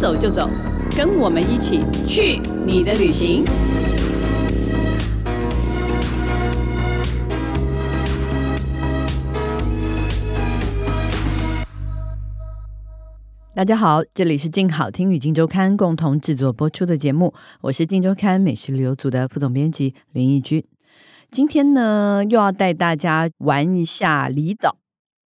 走就走，跟我们一起去你的旅行。大家好，这里是静好听与静周刊共同制作播出的节目，我是静周刊美食旅游组的副总编辑林义君。今天呢，又要带大家玩一下离岛。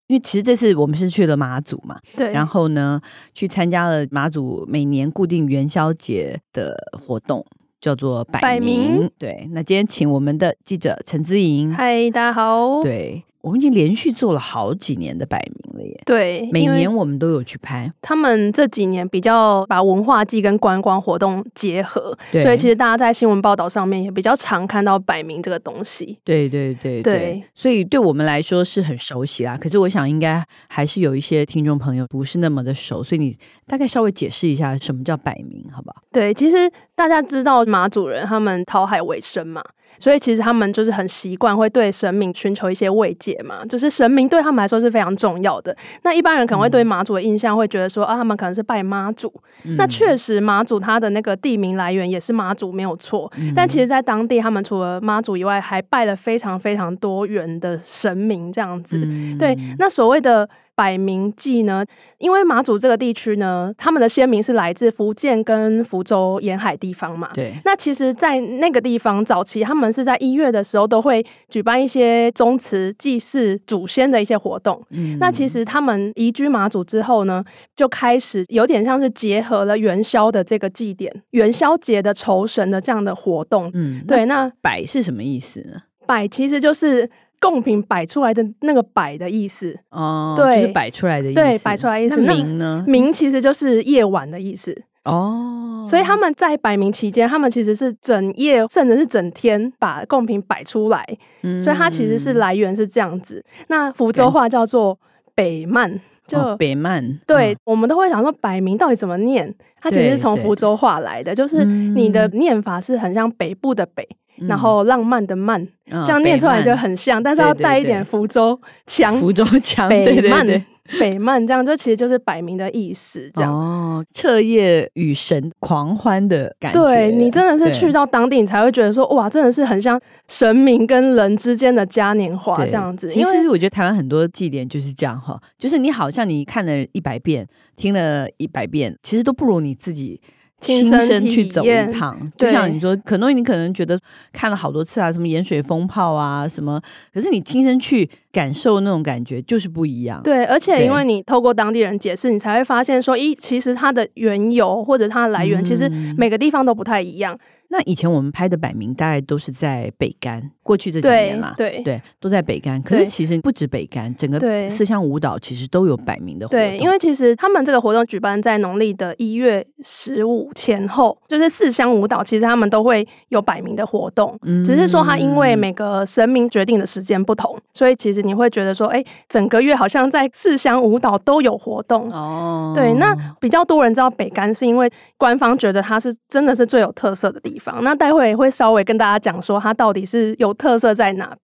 因为其实这次我们是去了马祖嘛，对，然后呢，去参加了马祖每年固定元宵节的活动，叫做摆暝。暝对，那今天请我们的记者陈姿莹，嗨，大家好。对。我们已经连续做了好几年的摆明了耶！对，每年我们都有去拍。他们这几年比较把文化季跟观光活动结合，所以其实大家在新闻报道上面也比较常看到摆明这个东西。对对对对，对所以对我们来说是很熟悉啦。可是我想应该还是有一些听众朋友不是那么的熟，所以你大概稍微解释一下什么叫摆明，好不好？对，其实大家知道马祖人他们讨海为生嘛。所以其实他们就是很习惯会对神明寻求一些慰藉嘛，就是神明对他们来说是非常重要的。那一般人可能会对妈祖的印象会觉得说、嗯、啊，他们可能是拜妈祖。嗯、那确实妈祖他的那个地名来源也是妈祖没有错，嗯、但其实在当地他们除了妈祖以外，还拜了非常非常多元的神明这样子。嗯、对，那所谓的。摆暝祭呢，因为马祖这个地区呢，他们的先民是来自福建跟福州沿海地方嘛。对。那其实，在那个地方早期，他们是在一月的时候都会举办一些宗祠祭祀祖先的一些活动。嗯。那其实他们移居马祖之后呢，就开始有点像是结合了元宵的这个祭典、元宵节的酬神的这样的活动。嗯。对，那摆是什么意思呢？摆其实就是。贡品摆出来的那个“摆”的意思哦，对，就是摆出来的意思。对，摆出来的意思。那明呢？明其实就是夜晚的意思哦。所以他们在摆明期间，他们其实是整夜甚至是整天把贡品摆出来。嗯，所以它其实是来源是这样子。那福州话叫做北慢，就北慢。对，我们都会想说摆暝到底怎么念？它其实是从福州话来的，就是你的念法是很像北部的北。然后浪漫的漫，嗯、这样念出来就很像，哦、但是要带一点福州腔，福州腔，北慢，对对对，北慢，这样就其实就是摆明的意思，这样哦，彻夜与神狂欢的感觉。对，你真的是去到当地，你才会觉得说，哇，真的是很像神明跟人之间的嘉年华这样子。其实我觉得台湾很多祭典就是这样哈，就是你好像你看了一百遍，听了一百遍，其实都不如你自己。亲身去走一趟，就像你说，可能你可能觉得看了好多次啊，什么盐水风炮啊，什么，可是你亲身去感受那种感觉就是不一样。对，而且因为你透过当地人解释，你才会发现说，咦，其实它的缘由或者它的来源，其实每个地方都不太一样。嗯那以前我们拍的摆暝大概都是在北干，过去这几年啦，对对，对，都在北干。可是其实不止北干，整个四乡舞蹈其实都有摆暝的活动。对，因为其实他们这个活动举办在农历的一月十五前后，就是四乡舞蹈其实他们都会有摆明的活动，嗯、只是说他因为每个神明决定的时间不同，所以其实你会觉得说，哎，整个月好像在四乡舞蹈都有活动哦。对，那比较多人知道北干，是因为官方觉得它是真的是最有特色的地方。那待会也会稍微跟大家讲说它到底是有特色在哪。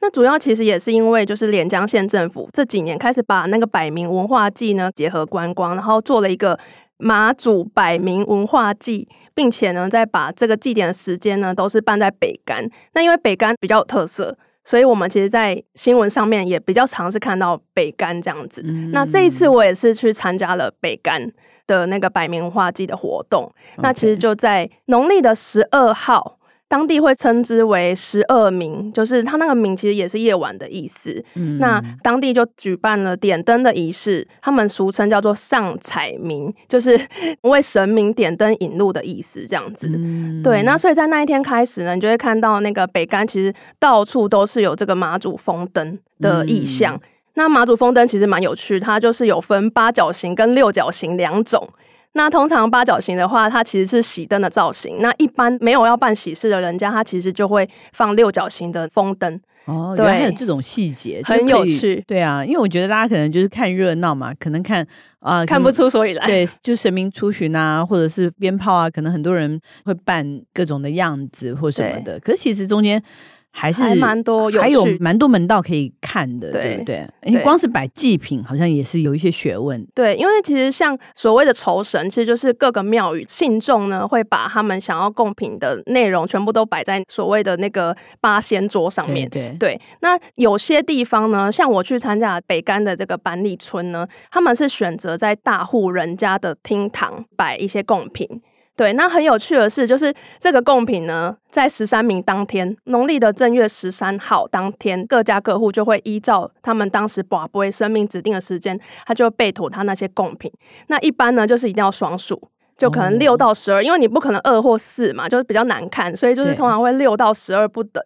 那主要其实也是因为就是连江县政府这几年开始把那个百名文化祭呢结合观光，然后做了一个马祖百名文化祭，并且呢再把这个祭典的时间呢都是办在北干。那因为北干比较有特色，所以我们其实在新闻上面也比较常是看到北干这样子。嗯、那这一次我也是去参加了北竿。的那个百名文化祭的活动.那其实就在农历的十二号，当地会称之为十二暝，就是它那个暝其实也是夜晚的意思。嗯，那当地就举办了点灯的仪式，他们俗称叫做上彩暝，就是 为神明点灯引路的意思，这样子。嗯、对，那所以在那一天开始呢，你就会看到那个北干其实到处都是有这个马祖风灯的意象。嗯那马祖风灯其实蛮有趣，它就是有分八角形跟六角形两种。那通常八角形的话，它其实是喜灯的造型。那一般没有要办喜事的人家，他其实就会放六角形的风灯。哦，对，还有这种细节，很有趣。对啊，因为我觉得大家可能就是看热闹嘛，可能看啊、呃、看不出所以来。对，就神明出巡啊，或者是鞭炮啊，可能很多人会扮各种的样子或什么的。可是其实中间。还是还蛮多有趣，还有蛮多门道可以看的，对，对不对？你光是摆祭品，好像也是有一些学问。对，因为其实像所谓的酬神，其实就是各个庙宇信众呢，会把他们想要贡品的内容全部都摆在所谓的那个八仙桌上面。对，对，对，那有些地方呢，像我去参加北竿的这个板里村呢，他们是选择在大户人家的厅堂摆一些贡品。对，那很有趣的是，就是这个贡品呢，在十三名当天，农历的正月十三号当天，各家各户就会依照他们当时宝贝生命指定的时间，他就备妥他那些贡品。那一般呢，就是一定要双数，就可能六到十二，因为你不可能二或四嘛，就是比较难看，所以就是通常会六到十二不等。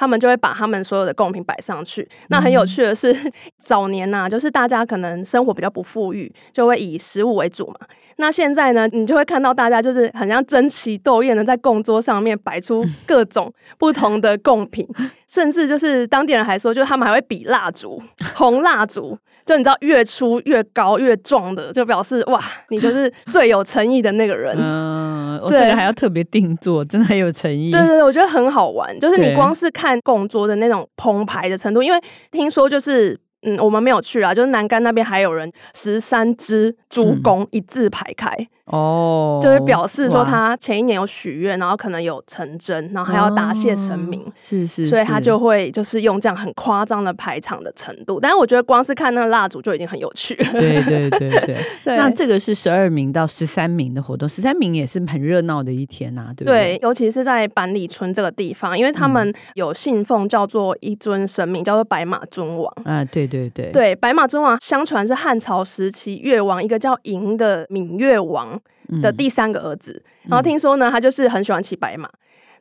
他们就会把他们所有的贡品摆上去。那很有趣的是，嗯、早年呐、啊，就是大家可能生活比较不富裕，就会以食物为主嘛。那现在呢，你就会看到大家就是很像争奇斗艳的，在供桌上面摆出各种不同的贡品，嗯、甚至就是当地人还说，就是他们还会比蜡烛，红蜡烛。就你知道，越粗越高越壮的，就表示哇，你就是最有诚意的那个人。嗯，我这个还要特别定做，真的很有诚意。对对对，我觉得很好玩。就是你光是看供桌的那种澎湃的程度，因为听说就是。嗯，我们没有去啊，就是南竿那边还有人十三只猪公一字排开、嗯、哦，就是表示说他前一年有许愿，然后可能有成真，然后还要答谢神明，哦、是，是是，所以他就会就是用这样很夸张的排场的程度。但是我觉得光是看那个蜡烛就已经很有趣了。对 对对对，对那这个是十二名到十三名的活动，十三名也是很热闹的一天呐、啊，对不对？对，尤其是在板里村这个地方，因为他们有信奉叫做一尊神明，叫做白马尊王啊，对。对对对，白马尊王相传是汉朝时期越王一个叫嬴的闽越王的第三个儿子，嗯、然后听说呢，他就是很喜欢骑白马。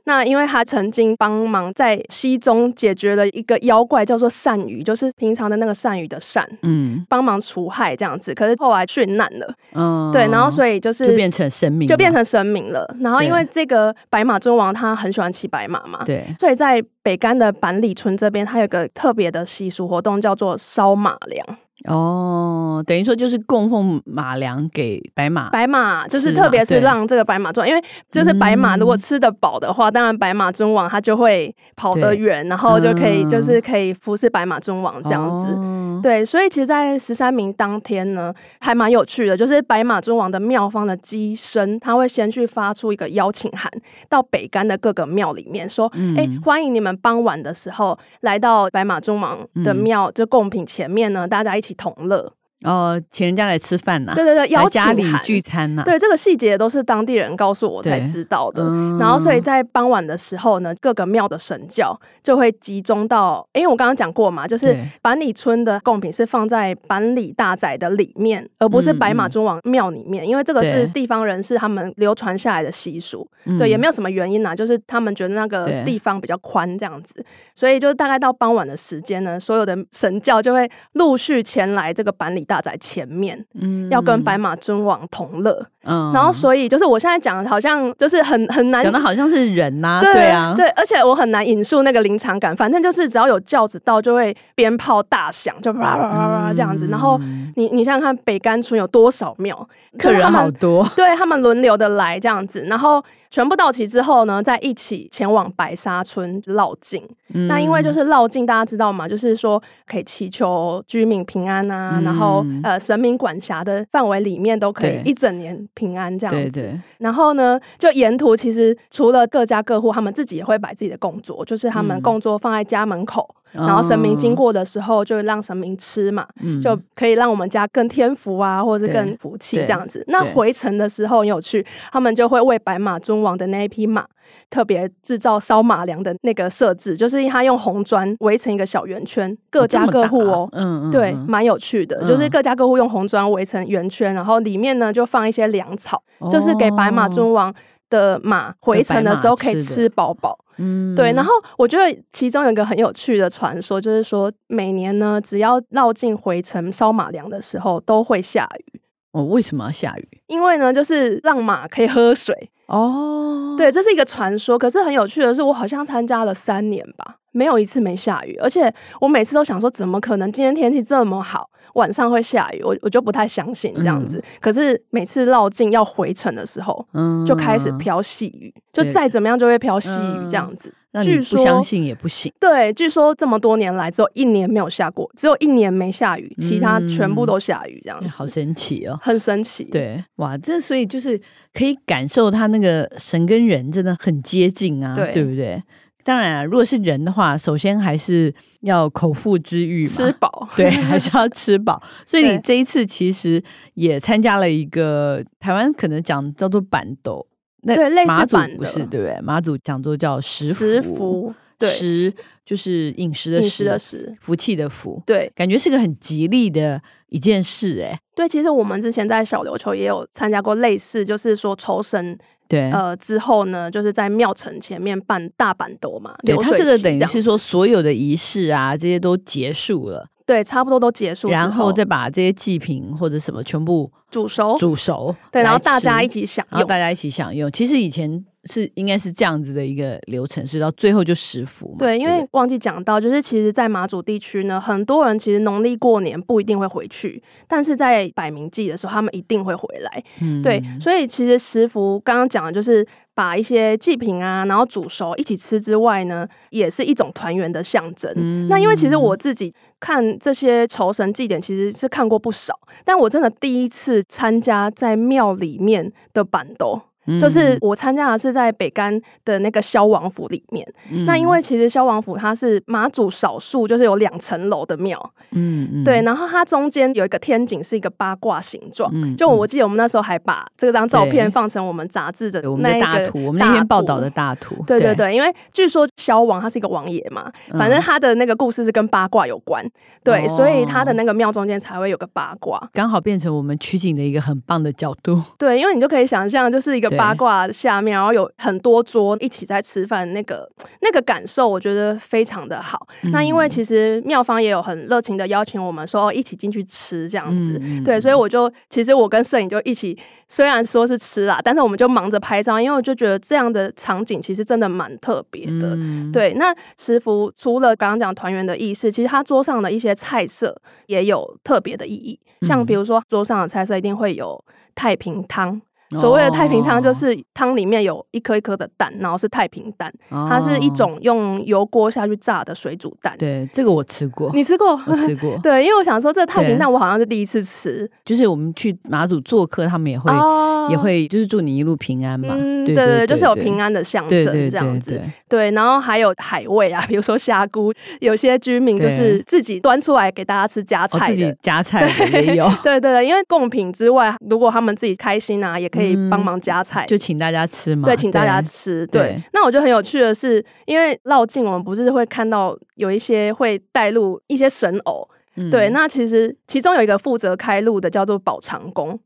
那因为他曾经帮忙在西中解决了一个妖怪，叫做鳝鱼，就是平常的那个鳝鱼的鳝，嗯，帮忙除害这样子。可是后来殉难了，嗯，对，然后所以就是就变成神明，就变成神明了。然后因为这个白马尊王他很喜欢骑白马嘛，对，所以在北干的板里村这边，他有个特别的习俗活动，叫做烧马粮。哦，等于说就是供奉马粮给白马，白马就是特别是让这个白马尊，因为就是白马如果吃得饱的话，嗯、当然白马尊王他就会跑得远，然后就可以就是可以服侍白马尊王这样子。哦、对，所以其实，在十三名当天呢，还蛮有趣的，就是白马尊王的庙方的乩身，他会先去发出一个邀请函到北干的各个庙里面，说：“哎、嗯。欸，欢迎你们傍晚的时候来到白马尊王的庙，就贡品前面呢，大家一起。”同乐。哦，请人家来吃饭呐、啊？对对对，邀请家里聚餐呐、啊？对，这个细节都是当地人告诉我才知道的。嗯、然后，所以在傍晚的时候呢，各个庙的神教就会集中到，因为我刚刚讲过嘛，就是板里村的贡品是放在板里大宅的里面，而不是白马尊王庙里面，嗯、因为这个是地方人士他们流传下来的习俗。对，对，也没有什么原因呐，就是他们觉得那个地方比较宽这样子，所以就大概到傍晚的时间呢，所有的神教就会陆续前来这个板里大宅前面，嗯，要跟白马尊王同乐，嗯，然后所以就是我现在讲的好像就是很很难讲的好像是人呐、啊，对，啊，对，而且我很难引述那个临场感，反正就是只要有轿子到，就会鞭炮大响，就啪啪啪啪这样子，嗯、然后你你想想看北竿村有多少庙，客人好多，对他们轮流的来这样子，然后全部到齐之后呢，再一起前往白沙村绕境。嗯、那因为就是绕境，大家知道吗？就是说可以祈求居民平安啊，嗯、然后呃。神明管辖的范围里面都可以一整年平安这样子。对对对，然后呢，就沿途其实除了各家各户，他们自己也会摆自己的供桌，就是他们供桌放在家门口，嗯、然后神明经过的时候就让神明吃嘛，嗯、就可以让我们家更添福啊，或者是更福气这样子。那回程的时候很有趣，他们就会为白马尊王的那一匹马。特别制造烧马粮的那个设置，就是他用红砖围成一个小圆圈，各家各户哦，哦嗯，嗯，对，蛮有趣的，嗯、就是各家各户用红砖围成圆圈，然后里面呢就放一些粮草，哦、就是给白马尊王的马回程的时候可以吃饱饱。嗯，对。然后我觉得其中有一个很有趣的传说，就是说每年呢，只要绕境回程烧马粮的时候都会下雨。哦，为什么要下雨？因为呢，就是让马可以喝水哦。对，这是一个传说。可是很有趣的是，我好像参加了三年吧，没有一次没下雨，而且我每次都想说，怎么可能今天天气这么好？晚上会下雨，我我就不太相信这样子。嗯、可是每次绕境要回程的时候，嗯，就开始飘细雨，就再怎么样就会飘细雨这样子。那你不相信也不行。对，据说这么多年来只有一年没有下过，只有一年没下雨，其他全部都下雨这样子。嗯、好神奇哦，很神奇。对，哇，这所以就是可以感受他那个神跟人真的很接近啊，对，对不对？当然啊，如果是人的话，首先还是要口腹之欲嘛，吃饱，对，还是要吃饱。所以你这一次其实也参加了一个台湾可能讲叫做板斗，那对，类似马祖不是对不对？马祖讲座叫食食福，对，食就是饮食的食，的食，福气的福，对，感觉是个很吉利的一件事哎。对，其实我们之前在小琉球也有参加过类似，就是说酬神。对，呃，之后呢，就是在庙城前面办大板斗嘛。对，他这个等于是说，所有的仪式啊，这些都结束了。对，差不多都结束，然后再把这些祭品或者什么全部煮熟，煮熟。对，然后大家一起享用，然后大家一起享用。其实以前。是应该是这样子的一个流程，所以到最后就食福嘛。对，因为忘记讲到，就是其实，在马祖地区呢，很多人其实农历过年不一定会回去，但是在摆暝祭的时候，他们一定会回来。嗯，对，所以其实食福刚刚讲的就是把一些祭品啊，然后煮熟一起吃之外呢，也是一种团圆的象征。嗯，那因为其实我自己看这些酬神祭典，其实是看过不少，但我真的第一次参加在庙里面的办桌。就是我参加的是在北干的那个萧王府里面，嗯、那因为其实萧王府它是马祖少数就是有两层楼的庙，嗯，嗯。对，然后它中间有一个天井是一个八卦形状，嗯、就我记得我们那时候还把这张照片放成我们杂志的那个大图，我们那篇报道的大图，对对对，因为据说萧王他是一个王爷嘛，反正他的那个故事是跟八卦有关，对，嗯、所以他的那个庙中间才会有个八卦，刚好变成我们取景的一个很棒的角度，对，因为你就可以想象就是一个。八卦下面，然后有很多桌一起在吃饭，那个那个感受，我觉得非常的好。嗯、那因为其实妙方也有很热情的邀请我们说一起进去吃这样子，嗯、对，所以我就其实我跟摄影就一起，虽然说是吃啦，但是我们就忙着拍照，因为我就觉得这样的场景其实真的蛮特别的。嗯、对，那食福除了刚刚讲团圆的意思，其实他桌上的一些菜色也有特别的意义，像比如说桌上的菜色一定会有太平汤。所谓的太平汤，就是汤里面有一颗一颗的蛋，然后是太平蛋，它是一种用油锅下去炸的水煮蛋。对，这个我吃过，你吃过？我吃过。对，因为我想说，这个太平蛋我好像是第一次吃。就是我们去马祖做客，他们也会也会就是祝你一路平安嘛。嗯，对对，就是有平安的象征这样子。对，然后还有海味啊，比如说虾菇，有些居民就是自己端出来给大家吃夹菜的，自己夹菜也有。对对对，因为贡品之外，如果他们自己开心啊，也可以。可以帮忙夹菜，就请大家吃嘛。对，请大家吃。对，那我觉得很有趣的是，因为绕境我们不是会看到有一些会带路一些神偶，对，那其实其中有一个负责开路的叫做宝长公，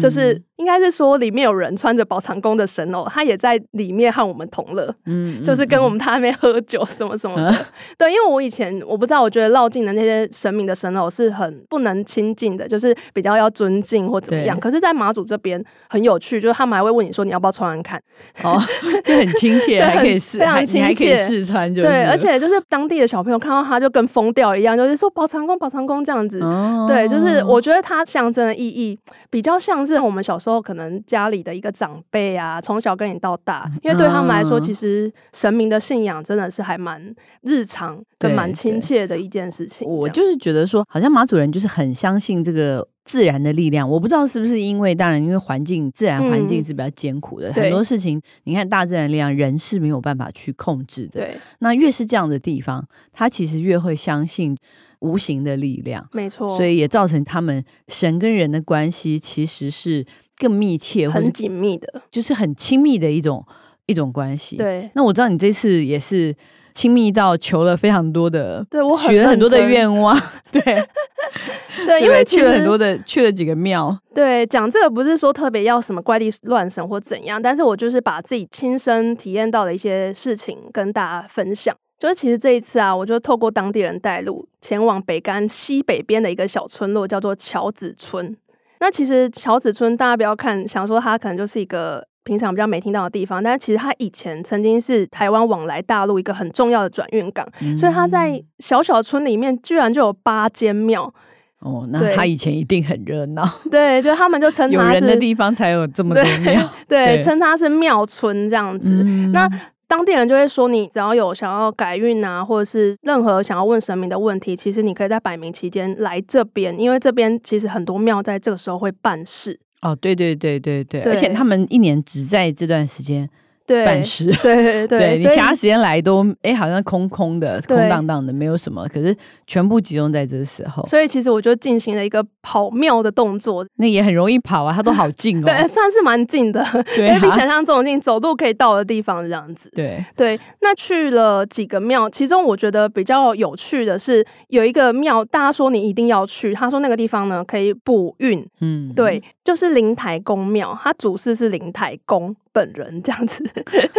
就是。应该是说里面有人穿着宝长公的神偶，他也在里面和我们同乐，嗯，就是跟我们他那边喝酒什么什么的。对，因为我以前我不知道，我觉得绕境的那些神明的神偶是很不能亲近的，就是比较要尊敬或怎么样。可是，在马祖这边很有趣，就是他们还会问你说你要不要穿穿看，哦，就很亲切，还可以试，非常亲切，还可以试穿，就对，而且就是当地的小朋友看到他就跟疯掉一样，就是说宝长公宝长公这样子。对，就是我觉得它象征的意义比较像是我们小时候。可能家里的一个长辈啊，从小跟你到大，因为对他们来说，其实神明的信仰真的是还蛮日常跟蛮亲切的一件事情。我就是觉得说，好像马祖人就是很相信这个自然的力量。我不知道是不是因为，当然因为环境，自然环境是比较艰苦的，嗯、很多事情，你看大自然力量，人是没有办法去控制的。对，那越是这样的地方，他其实越会相信。无形的力量，没错，所以也造成他们神跟人的关系其实是更密切、很紧密的，就是很亲密的一种一种关系。对，那我知道你这次也是亲密到求了非常多的，对我许了很多的愿望，对 对，因为去了很多的去了几个庙。对，讲这个不是说特别要什么怪力乱神或怎样，但是我就是把自己亲身体验到的一些事情跟大家分享。就是其实这一次啊，我就透过当地人带路，前往北竿西北边的一个小村落，叫做桥子村。那其实桥子村大家不要看，想说它可能就是一个平常比较没听到的地方，但是其实它以前曾经是台湾往来大陆一个很重要的转运港，嗯、所以它在小小村里面居然就有八间庙。哦，那他以前一定很热闹。对，就他们就 称它是有人的地方才有这么多庙，对，称它是庙村这样子。嗯、那当地人就会说，你只要有想要改运啊，或者是任何想要问神明的问题，其实你可以在摆明期间来这边，因为这边其实很多庙在这个时候会办事。哦，对对对对对，对而且他们一年只在这段时间。对办事，对对对，对 你其他时间来都哎，好像空空的、空荡荡的，没有什么。可是全部集中在这个时候，所以其实我就进行了一个跑庙的动作。那也很容易跑啊，它都好近哦，对，算是蛮近的，对啊、比想象中近，走路可以到的地方这样子。对对，那去了几个庙，其中我觉得比较有趣的是有一个庙，大家说你一定要去，他说那个地方呢可以补运，嗯，对，就是灵台公庙，它主祀是灵台公。本人这样子，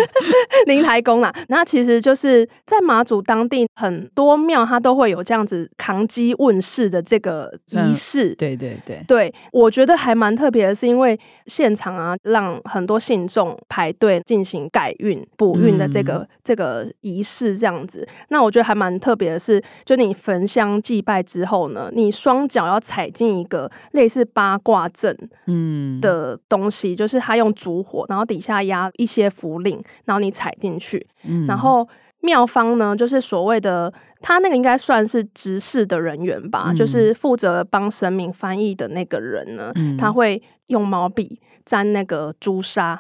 灵台宫啦，那其实就是在马祖当地很多庙，它都会有这样子扛乩问世的这个仪式。对对对，对我觉得还蛮特别的，是因为现场啊，让很多信众排队进行改运补运的这个、嗯、这个仪式，这样子。那我觉得还蛮特别的是，就你焚香祭拜之后呢，你双脚要踩进一个类似八卦阵嗯的东西，嗯、就是他用烛火，然后底下。下压一些符令，然后你踩进去，嗯、然后妙方呢，就是所谓的他那个应该算是执事的人员吧，嗯、就是负责帮神明翻译的那个人呢，嗯、他会用毛笔沾那个朱砂。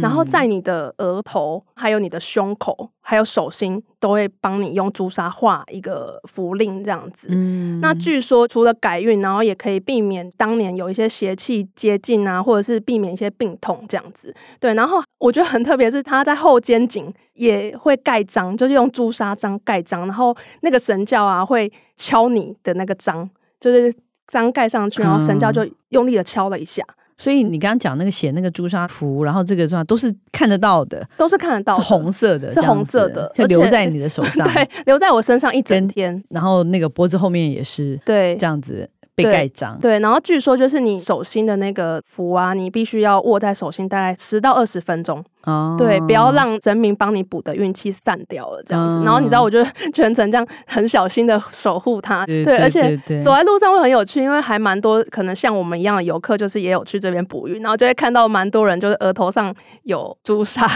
然后在你的额头、还有你的胸口、还有手心，都会帮你用朱砂画一个符令，这样子。嗯，那据说除了改运，然后也可以避免当年有一些邪气接近啊，或者是避免一些病痛这样子。对，然后我觉得很特别，是他在后肩颈也会盖章，就是用朱砂章盖章，然后那个神教啊会敲你的那个章，就是章盖上去，然后神教就用力的敲了一下。所以你刚刚讲那个写那个朱砂符，然后这个状都是看得到的，都是看得到的，是红色的，是红色的，就留在你的手上，对，留在我身上一整天。然后那个脖子后面也是，对，这样子。被盖章，对，然后据说就是你手心的那个符啊，你必须要握在手心大概十到二十分钟，哦，对，不要让神明帮你补的运气散掉了这样子。嗯、然后你知道，我就 全程这样很小心的守护它，对，而且走在路上会很有趣，因为还蛮多可能像我们一样的游客，就是也有去这边捕鱼，然后就会看到蛮多人就是额头上有朱砂，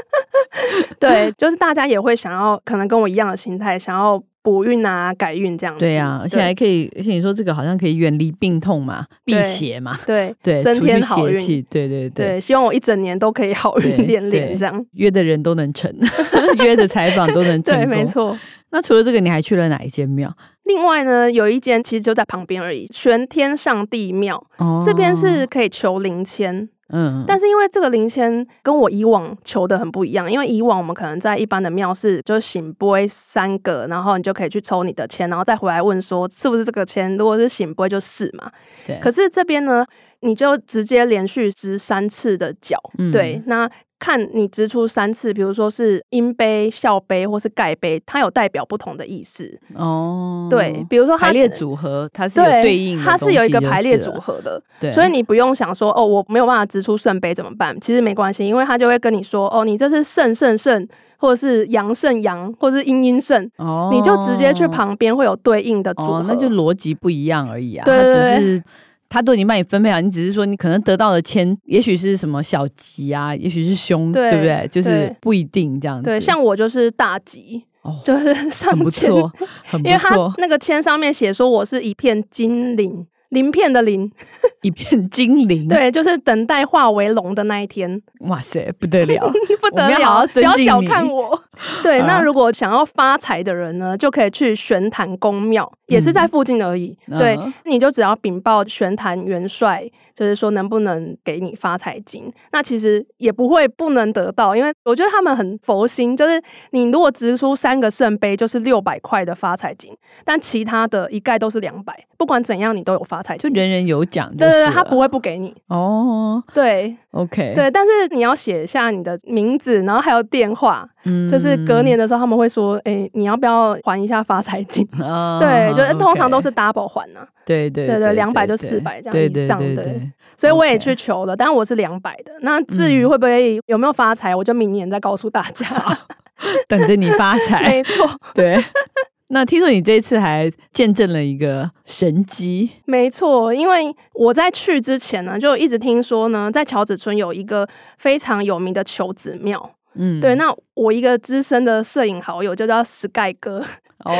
对，就是大家也会想要，可能跟我一样的心态，想要。补运啊，改运这样子。对啊，而且还可以，而且你说这个好像可以远离病痛嘛，辟邪嘛，对对，增添好运。对对对，对，希望我一整年都可以好运连连这样。约的人都能成，约的采访都能成功。对，没错。那除了这个，你还去了哪一间庙？另外呢，有一间其实就在旁边而已，玄天上帝庙。哦，这边是可以求灵签。嗯，但是因为这个零签跟我以往求的很不一样，因为以往我们可能在一般的庙是就是醒杯三个，然后你就可以去抽你的签，然后再回来问说是不是这个签，如果是醒杯就是嘛。对。可是这边呢，你就直接连续掷三次的脚，嗯、对，那。看你掷出三次，比如说是阴杯、笑杯或是盖杯，它有代表不同的意思哦。对，比如说排列组合，它是有对应的，它是有一个排列组合的。对，所以你不用想说哦，我没有办法掷出圣杯怎么办？其实没关系，因为他就会跟你说哦，你这是圣圣圣，或者是阳圣阳，或者是阴阴圣，哦，你就直接去旁边会有对应的组合，哦，那就逻辑不一样而已啊。对，对，对，它只是。他都已经帮你分配好，你只是说你可能得到的签，也许是什么小吉啊，也许是凶，对，不对？就是不一定这样子。对，像我就是大吉，哦，就是上签，很不错，很不错。因为他那个签上面写说我是一片金鳞。鳞片的鳞，一片精灵，对，就是等待化为龙的那一天。哇塞，不得了，不得了！好好不要小看我。对，那如果想要发财的人呢，就可以去玄坛宫庙，也是在附近而已。嗯、对，你就只要禀报玄坛元帅，就是说能不能给你发财金。那其实也不会不能得到，因为我觉得他们很佛心，就是你如果掷出三个圣杯，就是六百块的发财金，但其他的一概都是两百。不管怎样，你都有发财，就人人有奖，对对对对，他不会不给你哦。对，OK，对，但是你要写下你的名字，然后还有电话，嗯，就是隔年的时候他们会说，哎、欸，你要不要还一下发财金？哦、对，就是通常都是 double 还呢、啊。对对对对，两百就四百这样以上的。所以我也去求了，但我是两百的。那至于会不会有没有发财，我就明年再告诉大家。等着你发财，没错。对，那听说你这一次还见证了一个神迹，没错。因为我在去之前呢，就一直听说呢，在桥子村有一个非常有名的求子庙。嗯，对。那我一个资深的摄影好友就叫 Sky 哥。哦，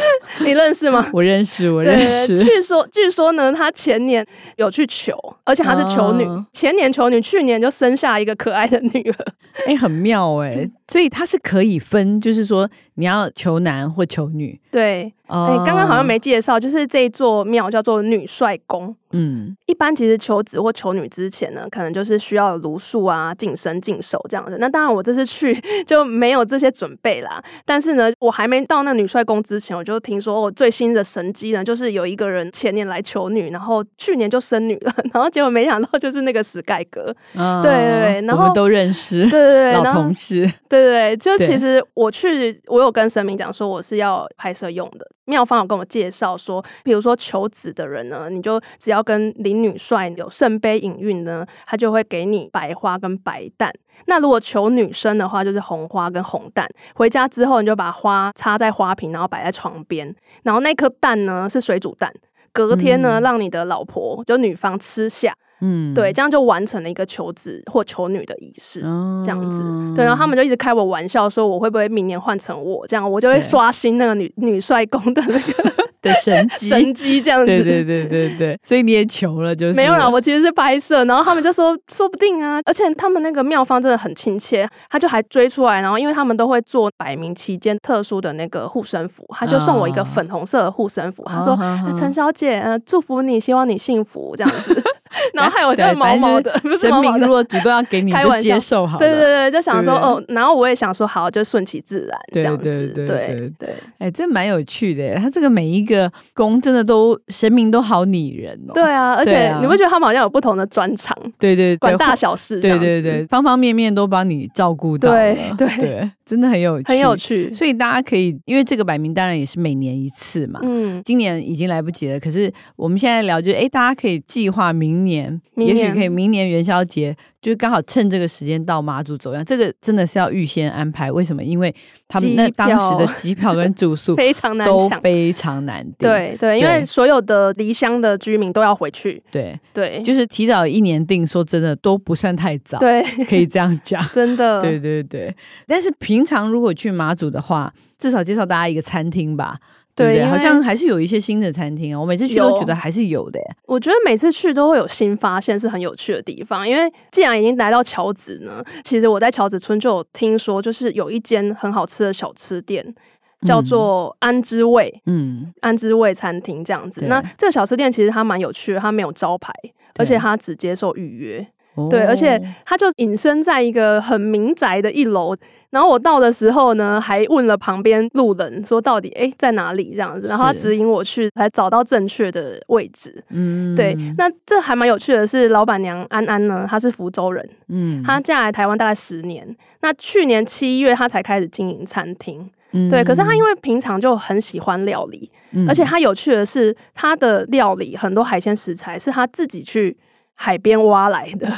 你认识吗？我认识，我认识。据说，据说呢，他前年有去求，而且他是求女，哦、前年求女，去年就生下一个可爱的女儿。哎、欸，很妙 哎、欸，所以他是可以分，就是说你要求男或求女。对，哎、哦，刚刚好像没介绍，就是这一座庙叫做女帅宫。嗯，一般其实求子或求女之前呢，可能就是需要茹素啊、净身、净手这样子。那当然，我这次去 就没有这些准备啦。但是呢，我还没到那女帅宫之前，我就听说我最新的神机呢，就是有一个人前年来求女，然后去年就生女了，然后结果没想到就是那个史盖哥。哦、对对对，然后我们都认识，对对对，老同事。对对对，就其实我去，我有跟神明讲说我是要拍摄用的。妙方有跟我介绍说，比如说求子的人呢，你就只要跟林女帅有圣杯引运呢，他就会给你白花跟白蛋。那如果求女生的话，就是红花跟红蛋。回家之后，你就把花插在花瓶，然后摆在床边，然后那颗蛋呢是水煮蛋，隔天呢、嗯、让你的老婆就女方吃下。嗯，对，这样就完成了一个求子或求女的仪式，哦、这样子。对，然后他们就一直开我玩笑，说我会不会明年换成我，这样我就会刷新那个女女帅公的那个 的神机 神机这样子。对对对对对，所以你也求了，就是没有啦，我其实是拍摄，然后他们就说说不定啊，而且他们那个妙方真的很亲切，他就还追出来，然后因为他们都会做摆暝期间特殊的那个护身符，他就送我一个粉红色的护身符，哦、他说陈、哦、小姐，呃，祝福你，希望你幸福这样子。然后还有就是毛毛的，不是毛毛的，神明如果主动要给你，就接受好了。对对对，就想说哦，然后我也想说好，就顺其自然这样子。对对对对，哎，这蛮有趣的。他这个每一个宫真的都神明都好拟人哦。对啊，而且你会觉得他们好像有不同的专长。对对，管大小事。对对对，方方面面都帮你照顾到了。对对对，真的很有趣，很有趣。所以大家可以，因为这个摆明当然也是每年一次嘛。嗯，今年已经来不及了。可是我们现在聊，就哎，大家可以计划明年，也许。可以明年元宵节，就刚好趁这个时间到马祖走样，这个真的是要预先安排。为什么？因为他们那当时的机票跟住宿 非常难都非常难订。对对，因为所有的离乡的居民都要回去。对对，就是提早一年订，说真的都不算太早。对，可以这样讲。真的。对对对，但是平常如果去马祖的话，至少介绍大家一个餐厅吧。对，对，好像还是有一些新的餐厅啊，我每次去都觉得还是有的。我觉得每次去都会有新发现，是很有趣的地方。因为既然已经来到桥子呢，其实我在桥子村就有听说，就是有一间很好吃的小吃店，叫做安之味，嗯，安之味餐厅这样子。那这个小吃店其实它蛮有趣的，它没有招牌，而且它只接受预约。对，而且它就隐身在一个很民宅的一楼。然后我到的时候呢，还问了旁边路人说到底哎在哪里这样子，然后他指引我去，才找到正确的位置。嗯，对。那这还蛮有趣的是，老板娘安安呢，她是福州人。嗯，她嫁来台湾大概十年。那去年七月她才开始经营餐厅。嗯，对。可是她因为平常就很喜欢料理，嗯，而且她有趣的是，她的料理很多海鲜食材是她自己去海边挖来的。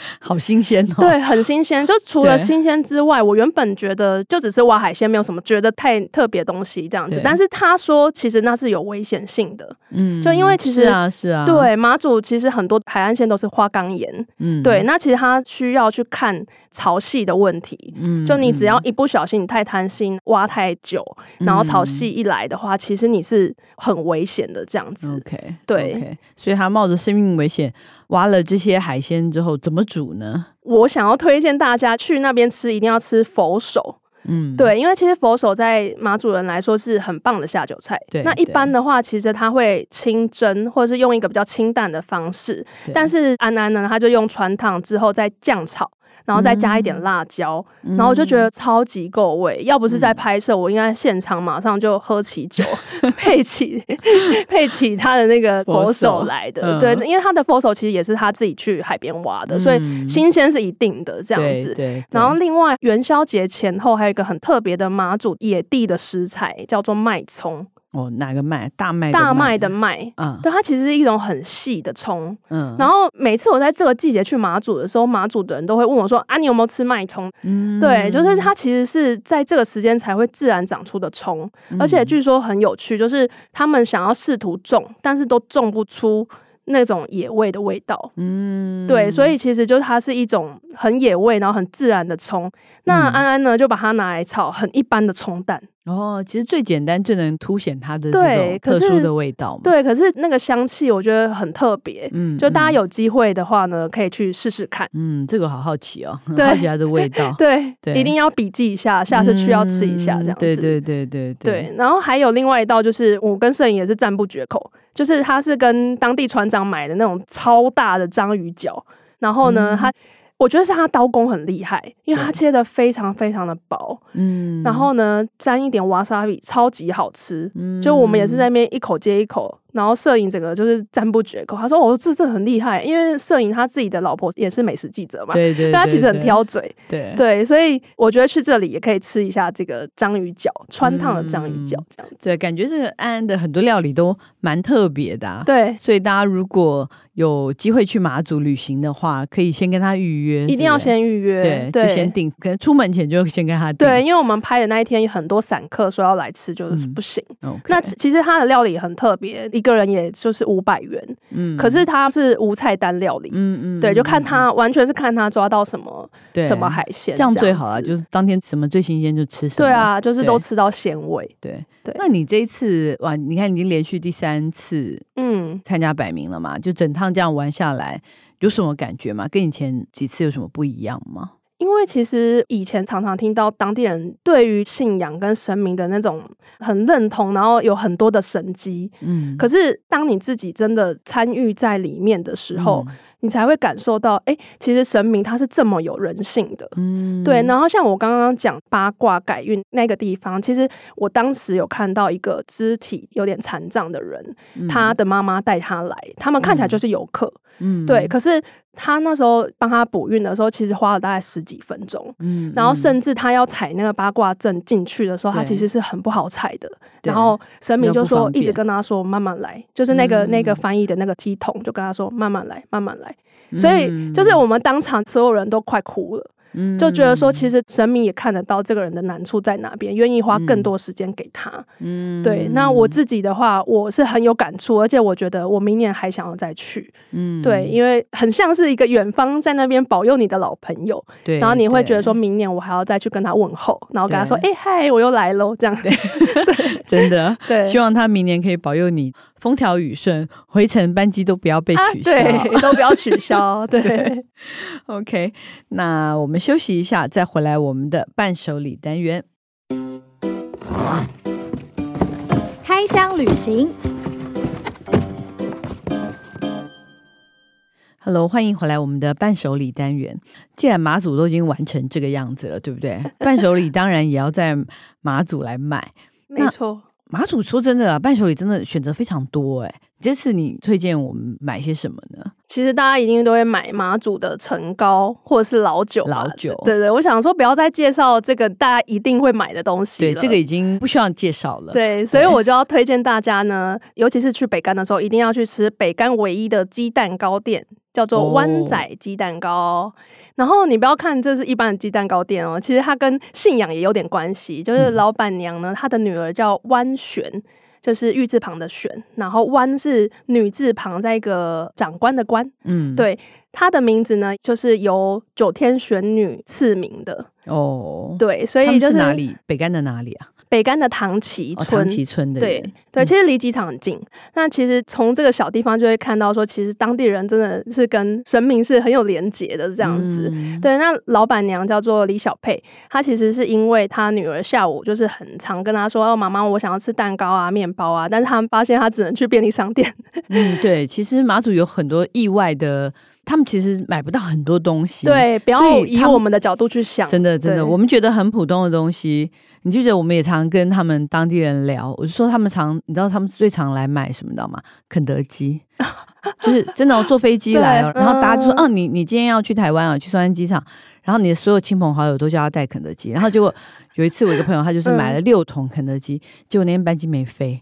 好新鲜哦！对，很新鲜。就除了新鲜之外，我原本觉得就只是挖海鲜，没有什么觉得太特别东西这样子。但是他说，其实那是有危险性的。嗯，就因为其实是啊，是啊，对，马祖其实很多海岸线都是花岗岩。嗯，对，那其实他需要去看潮汐的问题。嗯，就你只要一不小心，你太贪心挖太久，然后潮汐一来的话，其实你是很危险的这样子。OK，对，okay, 所以他冒着生命危险。挖了这些海鲜之后怎么煮呢？我想要推荐大家去那边吃，一定要吃佛手。嗯，对，因为其实佛手在马祖人来说是很棒的下酒菜。对，那一般的话，其实他会清蒸，或者是用一个比较清淡的方式。但是安安呢，他就用传烫之后再酱炒，然后再加一点辣椒，嗯、然后我就觉得超级够味。要不是在拍摄，我应该现场马上就喝起酒，嗯、配起 配起他的那个佛手来的。嗯、对，因为他的佛手其实也是他自己去海边挖的，嗯、所以新鲜是一定的这样子。然后另外元宵节前后还有一个很特别的马祖野地的食材，叫做麦葱。哦，哪个麦？大麦？大麦的麦。嗯，对，它其实是一种很细的葱。嗯，然后每次我在这个季节去马祖的时候，马祖的人都会问我说：“啊，你有没有吃麦葱？”嗯，对，就是它其实是在这个时间才会自然长出的葱，嗯、而且据说很有趣，就是他们想要试图种，但是都种不出那种野味的味道。嗯，对，所以其实就它是一种很野味，然后很自然的葱。那安安呢，就把它拿来炒很一般的葱蛋。哦，其实最简单、最能凸显它的这种特殊的味道嘛。对，可是那个香气我觉得很特别。嗯，就大家有机会的话呢，可以去试试看。嗯，这个好好奇哦，对好奇它的味道。对对，一定要笔记一下，下次去要吃一下这样子。对对对对对。然后还有另外一道，就是我跟摄影也是赞不绝口，就是他是跟当地船长买的那种超大的章鱼脚，然后呢，他。我觉得是他刀工很厉害，因为他切的非常非常的薄，嗯，然后呢，沾一点瓦萨比，超级好吃，嗯，就我们也是在那边一口接一口。然后摄影整个就是赞不绝口，他说：“哦，这这很厉害，因为摄影他自己的老婆也是美食记者嘛，对对，对，对，他其实很挑嘴，对。对，所以我觉得去这里也可以吃一下这个章鱼脚，川烫的章鱼脚这样子，对，感觉这个安安的很多料理都蛮特别的，啊，对，所以大家如果有机会去马祖旅行的话，可以先跟他预约，一定要先预约，对，对就先订，可能出门前就先跟他订，对，因为我们拍的那一天有很多散客说要来吃，就是不行，嗯 okay，那其实他的料理很特别。一个人也就是五百元，嗯，可是他是无菜单料理，嗯嗯，对，就看他完全是看他抓到什么什么海鲜，这样最好啊，就是当天什么最新鲜就吃什么，对啊，就是都吃到鲜味，对。对。那你这一次哇，你看已经连续第三次，嗯，参加百名了嘛？就整趟这样玩下来，有什么感觉吗？跟以前几次有什么不一样吗？因为其实以前常常听到当地人对于信仰跟神明的那种很认同，然后有很多的神迹，嗯，可是当你自己真的参与在里面的时候，嗯你才会感受到，哎、欸，其实神明他是这么有人性的，嗯，对。然后像我刚刚讲八卦改运那个地方，其实我当时有看到一个肢体有点残障的人，嗯、他的妈妈带他来，他们看起来就是游客，嗯，对。可是他那时候帮他补运的时候，其实花了大概十几分钟，嗯，然后甚至他要踩那个八卦阵进去的时候，他其实是很不好踩的。然后神明就说，一直跟他说慢慢来，就是那个那个翻译的那个机筒就跟他说慢慢来，慢慢来。所以就是我们当场所有人都快哭了。就觉得说，其实神明也看得到这个人的难处在哪边，愿意花更多时间给他。嗯，对。那我自己的话，我是很有感触，而且我觉得我明年还想要再去。嗯，对，因为很像是一个远方在那边保佑你的老朋友。对。然后你会觉得说明年我还要再去跟他问候，然后跟他说：“哎嗨，我又来喽。”这样。对，真的。对。希望他明年可以保佑你风调雨顺，回程班机都不要被取消，对，都不要取消。对。OK，那我们。休息一下，再回来我们的伴手礼单元。开箱旅行，Hello，欢迎回来我们的伴手礼单元。既然马祖都已经完成这个样子了，对不对？伴手礼当然也要在马祖来买，没错。马祖说真的啊，伴手礼真的选择非常多哎。这次你推荐我们买些什么呢？其实大家一定都会买马祖的陈糕或者是老酒。老酒，对对，我想说不要再介绍这个大家一定会买的东西了。对，这个已经不需要介绍了。对，所以我就要推荐大家呢，尤其是去北竿的时候，一定要去吃北竿唯一的鸡蛋糕店。叫做湾仔鸡蛋糕，哦、然后你不要看这是一般的鸡蛋糕店哦，其实它跟信仰也有点关系。就是老板娘呢，她的女儿叫湾璇，就是玉字旁的璇，然后弯是女字旁，在一个长官的官。嗯，对，她的名字呢，就是由九天玄女赐名的哦。对，所以就是，是哪里？北干的哪里啊？北竿的唐崎村，哦、唐崎村的对对，其实离机场很近。嗯、那其实从这个小地方就会看到，说其实当地人真的是跟神明是很有连结的这样子。嗯、对，那老板娘叫做李小佩，她其实是因为她女儿下午就是很常跟她说：“哦，妈妈，我想要吃蛋糕啊、面包啊。”但是他们发现她只能去便利商店。嗯，对，其实马祖有很多意外的。他们其实买不到很多东西。对，不要以我们的角度去想。真的，真的，我们觉得很普通的东西，你就觉得我们也常跟他们当地人聊，我就说他们常，你知道他们最常来买什么，知道吗？肯德基，就是真的、哦、坐飞机来，然后大家就说，嗯、哦，你你今天要去台湾啊，去松山机场。然后你的所有亲朋好友都叫他带肯德基，然后结果有一次我一个朋友他就是买了六桶肯德基，嗯、结果那天班机没飞，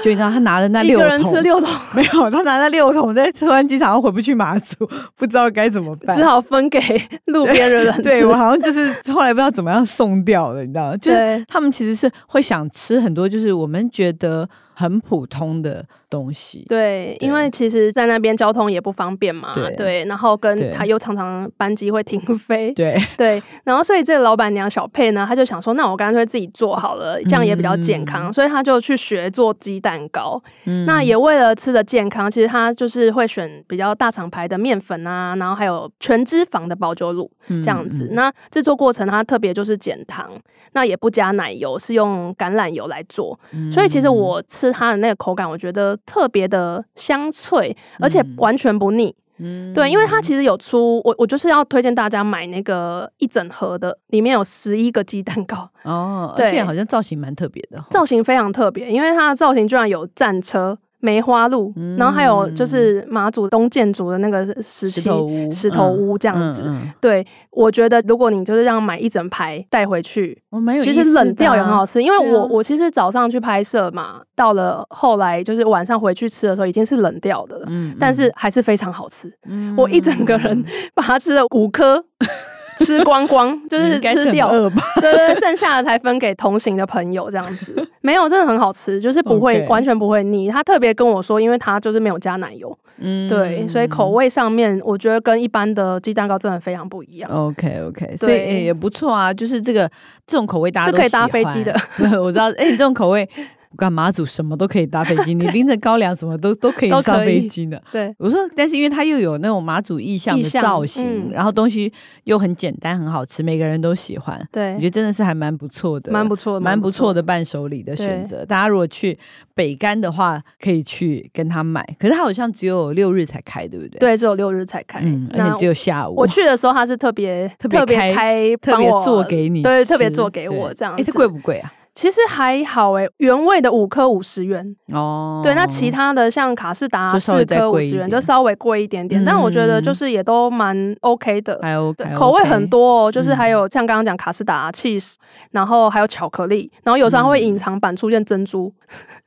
就你知道他拿了那六桶，一个人吃六桶，没有，他拿了六桶在吃完机场，回不去马祖，不知道该怎么办，只好分给路边的人吃。对，我好像就是后来不知道怎么样送掉了，你知道吗？就是他们其实是会想吃很多，就是我们觉得。很普通的东西，对，对，因为其实，在那边交通也不方便嘛，对，对，然后跟他又常常班机会停飞，对，对，然后所以这个老板娘小佩呢，她就想说，那我干脆自己做好了，这样也比较健康，嗯、所以她就去学做鸡蛋糕。嗯，那也为了吃的健康，其实她就是会选比较大厂牌的面粉啊，然后还有全脂肪的保酒乳这样子。嗯、那制作过程它特别就是减糖，那也不加奶油，是用橄榄油来做，嗯、所以其实我。吃它的那个口感，我觉得特别的香脆，而且完全不腻。嗯，对，因为它其实有出我，我就是要推荐大家买那个一整盒的，里面有十一个鸡蛋糕哦，对，而且好像造型蛮特别的，造型非常特别，因为它的造型居然有战车。梅花鹿，然后还有就是马祖东建筑的那个石石头屋，石头屋这样子。嗯嗯嗯、对，我觉得如果你就是这样买一整排带回去，其实冷掉也很好吃。因为我、啊、我其实早上去拍摄嘛，到了后来就是晚上回去吃的时候已经是冷掉的了，但是还是非常好吃。嗯、我一整个人把它吃了五颗。吃光光 就是吃掉，对对，剩下的才分给同行的朋友这样子。没有，真的很好吃，就是不会.完全不会腻。他特别跟我说，因为他就是没有加奶油，嗯，对，所以口味上面我觉得跟一般的鸡蛋糕真的非常不一样。OK OK，所以、欸、也不错啊，就是这个这种口味大家都是可以搭飞机的。对，我知道，哎、欸，你这种口味。我干马祖什么都可以搭飞机，你拎着高粱什么都都可以上飞机的。对，我说，但是因为它又有那种马祖意象的造型，然后东西又很简单，很好吃，每个人都喜欢。对，我觉得真的是还蛮不错的，蛮不错，蛮不错的伴手礼的选择。大家如果去北竿的话，可以去跟他买。可是他好像只有六日才开，对不对？对，只有六日才开，而且只有下午。我去的时候他是特别特别开，特别做给你，对，特别做给我这样。哎，它贵不贵啊？其实还好诶，原味的五颗五十元哦。对，那其他的像卡士达四颗五十元，就稍微贵一点点。但我觉得就是也都蛮 OK 的，还 OK，口味很多哦。就是还有像刚刚讲卡士达 cheese，然后还有巧克力，然后有时候会隐藏版出现珍珠。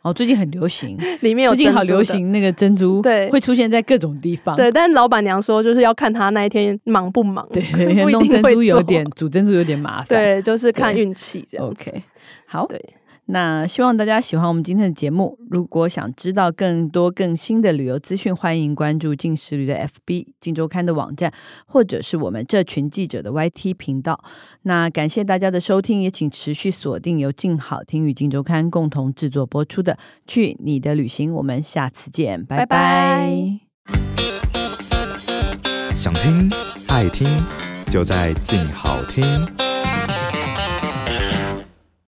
哦，最近很流行，里面有最近好流行那个珍珠，对，会出现在各种地方。对，但老板娘说就是要看他那一天忙不忙。对，弄珍珠有点煮珍珠有点麻烦。对，就是看运气这样。OK。好，对，那希望大家喜欢我们今天的节目。如果想知道更多更新的旅游资讯，欢迎关注镜食旅的 FB、镜周刊的网站，或者是我们这群记者的 YT 频道。那感谢大家的收听，也请持续锁定由静好听与静周刊共同制作播出的《去你的旅行》。我们下次见，拜拜。拜拜。想听爱听，就在静好听。